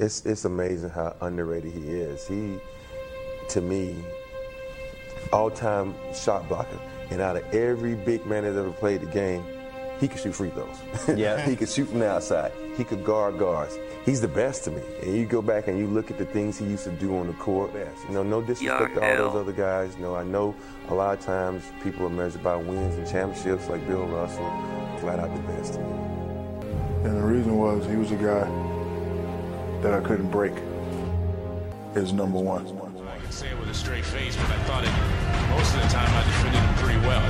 it's it's amazing how underrated he is. He, to me, all-time shot blocker, and out of every big man that ever played the game, he could shoot free throws. Yeah. he could shoot from the outside. He could guard guards. He's the best to me. And you go back and you look at the things he used to do on the court. You know, no disrespect to all those other guys. No, I know a lot of times people are measured by wins and championships like Bill Russell. Flat out the best to me. And the reason was he was a guy that I couldn't break. Is number one. I can say it with a straight face, but I thought it most of the time I defended him pretty well.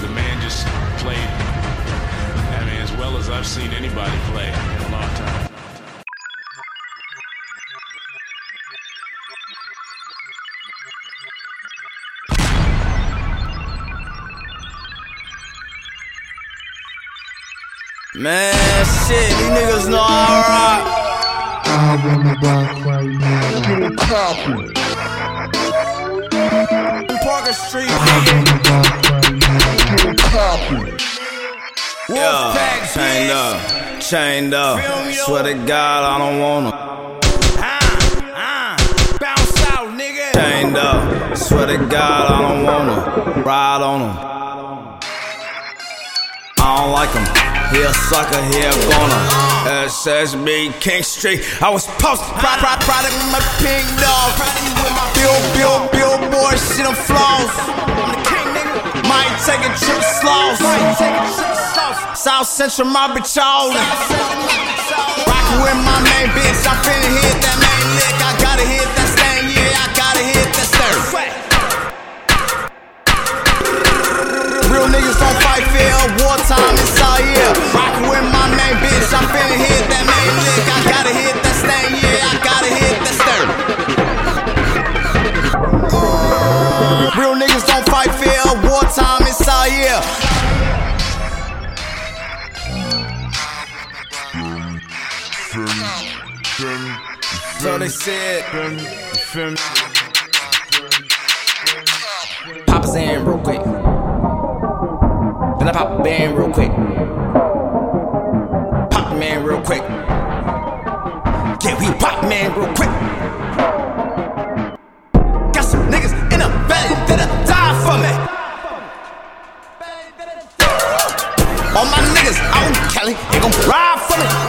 The, the man just played, I mean, as well as I've seen anybody play in a long time. Man, shit, these niggas know I rock. I wanna rock right now. Get poppin'. Parker Street, I wanna rock right now. Get poppin'. yeah, chained up, chained up. Swear to God, I don't wanna. Ah, ah, bounce out, nigga. Chained up, swear to God, I don't wanna ride on him. I don't like him. He a sucker, he a goner. Uh, SSB King Street. I was posted. Pride, pride, pride of my pink dog. Bill, Bill, Bill, billboard, shit on flaws. I'm the king, nigga. Might take a trip Sloss. South Central, my bitch, all Rockin' with my main bitch, I'm finna hit that Real niggas don't fight fair, wartime is all year. Rockin' with my main bitch, I'm finna hit that main lick. I gotta hit that stain, yeah, I gotta hit that stir. Real niggas don't fight fair, wartime is all year. So they said. Pop his in real quick. Then I pop a band real quick. Pop man real quick. Yeah, we pop man real quick. Got some niggas in the valley that'll die for me. All my niggas out in Cali, they gon' ride for me.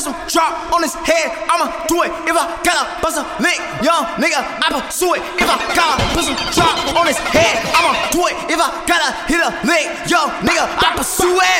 Put some drop on his head, I'ma do it. If I gotta bust a lick, young nigga, I pursue it. If I gotta put some drop on his head, I'ma do it. If I gotta hit a lick, young nigga, I pursue it.